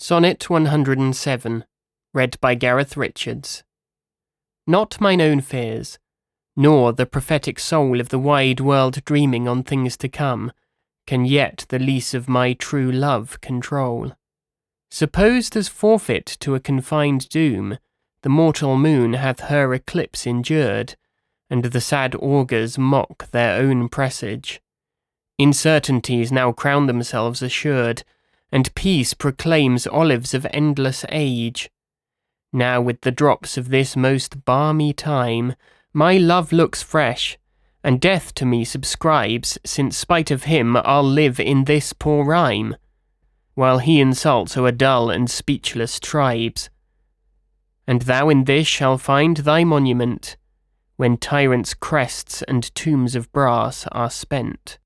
Sonnet 107, read by Gareth Richards. Not mine own fears, nor the prophetic soul of the wide world dreaming on things to come, can yet the lease of my true love control. Supposed as forfeit to a confined doom, the mortal moon hath her eclipse endured, and the sad augurs mock their own presage. Incertainties now crown themselves assured, and peace proclaims olives of endless age. Now, with the drops of this most balmy time, my love looks fresh, and death to me subscribes, since spite of him I'll live in this poor rhyme, while he insults o'er dull and speechless tribes. And thou in this shall find thy monument, when tyrants' crests and tombs of brass are spent.